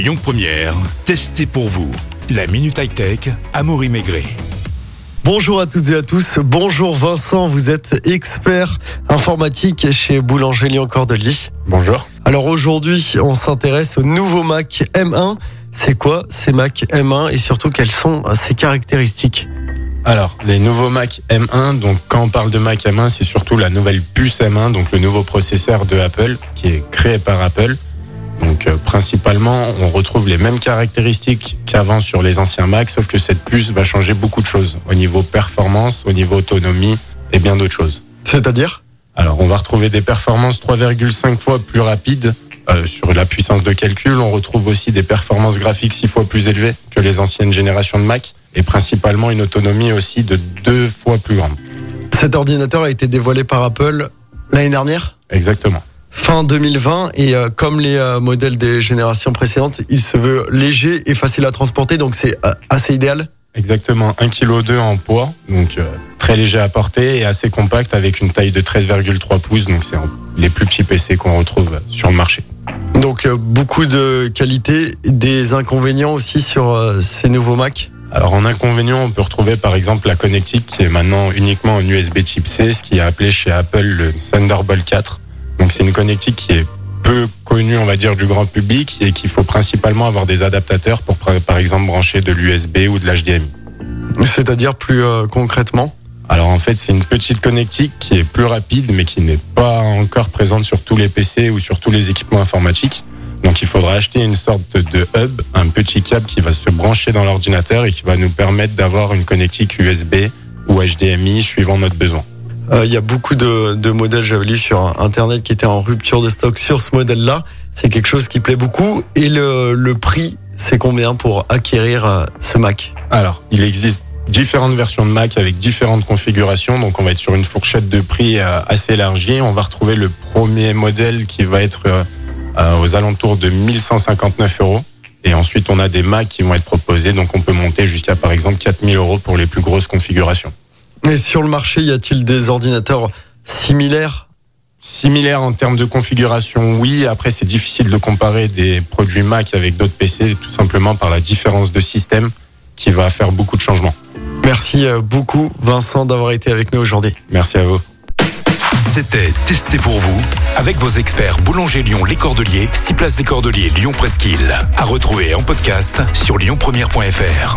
Lyon Première, testez pour vous. La Minute High Tech, Amaury Maigret. Bonjour à toutes et à tous. Bonjour Vincent, vous êtes expert informatique chez Boulanger Lyon Cordelier. Bonjour. Alors aujourd'hui, on s'intéresse au nouveau Mac M1. C'est quoi ces Mac M1 et surtout quelles sont ses caractéristiques? Alors, les nouveaux Mac M1, donc quand on parle de Mac M1, c'est surtout la nouvelle puce M1, donc le nouveau processeur de Apple qui est créé par Apple. Donc euh, principalement, on retrouve les mêmes caractéristiques qu'avant sur les anciens Mac, sauf que cette puce va changer beaucoup de choses au niveau performance, au niveau autonomie et bien d'autres choses. C'est-à-dire? Alors, on va retrouver des performances 3,5 fois plus rapides euh, sur la puissance de calcul. On retrouve aussi des performances graphiques 6 fois plus élevées que les anciennes générations de Mac et principalement une autonomie aussi de deux fois plus grande. Cet ordinateur a été dévoilé par Apple l'année dernière? Exactement. Fin 2020 et euh, comme les euh, modèles des générations précédentes, il se veut léger et facile à transporter donc c'est euh, assez idéal. Exactement, 1,2 kg en poids, donc très léger à porter et assez compact avec une taille de 13,3 pouces, donc c'est les plus petits PC qu'on retrouve sur le marché. Donc beaucoup de qualités, des inconvénients aussi sur ces nouveaux Mac? Alors en inconvénient, on peut retrouver par exemple la connectique qui est maintenant uniquement en USB type C, ce qui est appelé chez Apple le Thunderbolt 4. Donc c'est une connectique qui est peu connue, on va dire, du grand public et qu'il faut principalement avoir des adaptateurs pour par par exemple brancher de l'USB ou de l'HDMI. C'est-à-dire plus euh, concrètement? Alors en fait, c'est une petite connectique qui est plus rapide, mais qui n'est pas encore présente sur tous les PC ou sur tous les équipements informatiques. Donc il faudra acheter une sorte de hub, un petit câble qui va se brancher dans l'ordinateur et qui va nous permettre d'avoir une connectique USB ou HDMI suivant notre besoin. Euh, Il y a beaucoup de, de modèles, j'avais lu sur Internet, qui étaient en rupture de stock sur ce modèle-là. C'est quelque chose qui plaît beaucoup. Et le, le prix, c'est combien pour acquérir euh, ce Mac? Alors, il existe différentes versions de Mac avec différentes configurations. Donc, on va être sur une fourchette de prix euh, assez élargie. On va retrouver le premier modèle qui va être aux alentours de 1159 euros. Et ensuite, on a des Macs qui vont être proposés. Donc, on peut monter jusqu'à, par exemple, 4000 euros pour les plus grosses configurations. Et sur le marché, y a-t-il des ordinateurs similaires? Similaire en termes de configuration, oui. Après, c'est difficile de comparer des produits Mac avec d'autres PC, tout simplement par la différence de système qui va faire beaucoup de changements. Merci euh, beaucoup, Vincent, d'avoir été avec nous aujourd'hui. Merci à vous. C'était Testez pour vous avec vos experts Boulanger Lyon Les Cordeliers, 6 places des Cordeliers Lyon Presqu'île. À retrouver en podcast sur lyonpremière.fr.